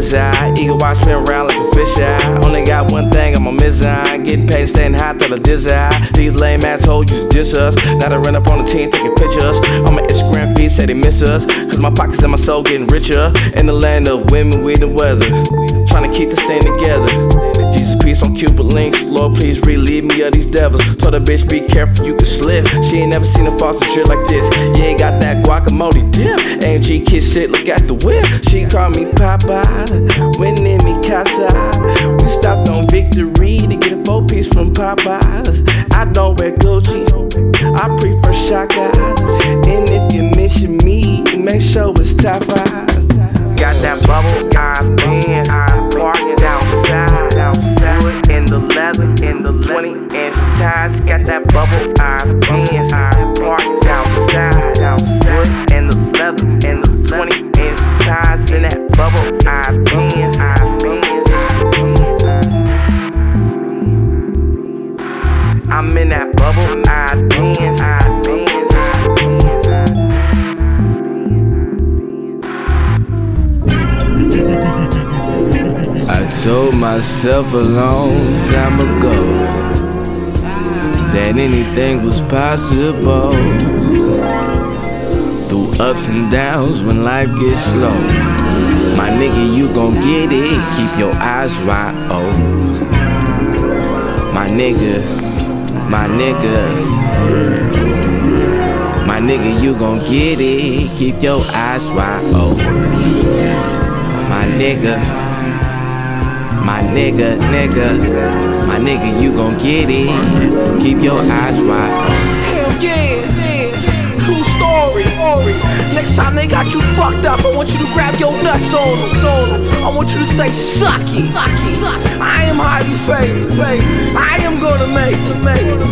reside. Eagle watch spin around like a fish eye. Only got one thing, I'm a mizine. Getting paid, staying high till I desire. These lame assholes used to diss us. Now they run up on the team taking pictures. On my Instagram feed say they miss us. Cause my pockets and my soul getting richer. In the land of women, weed, and weather. Trying to keep this thing together. Jesus peace on Cupid links. Lord, please relieve me of these devils. Told a bitch, be careful, you can slip. She ain't never seen a faucet shit like this. You ain't got that dip. AMG kiss it, look at the whip. She called me Papa. When in me casa. We stopped on Victory to get a four piece from Popeyes. I don't wear Gucci. I prefer Shaka. And if you mention me, make sure it's top five. Got that bubble, I'm in. I'm walking outside. outside. In the leather, in the 20 inch ties. Got that bubble, I'm I'm in. That bubble. I'm in. I told myself a long time ago that anything was possible. Through ups and downs when life gets slow. Nigga, you gon' get it. Keep your eyes wide open. Oh. My nigga, my nigga. My nigga, you gon' get it. Keep your eyes wide open. Oh. My nigga. My nigga, nigga, my nigga, you gon' get it. Keep your eyes wide open. Oh. Hell yeah, yeah. Next time they got you fucked up, I want you to grab your nuts on them. I want you to say, suck it. I am highly favored. I am gonna make it, make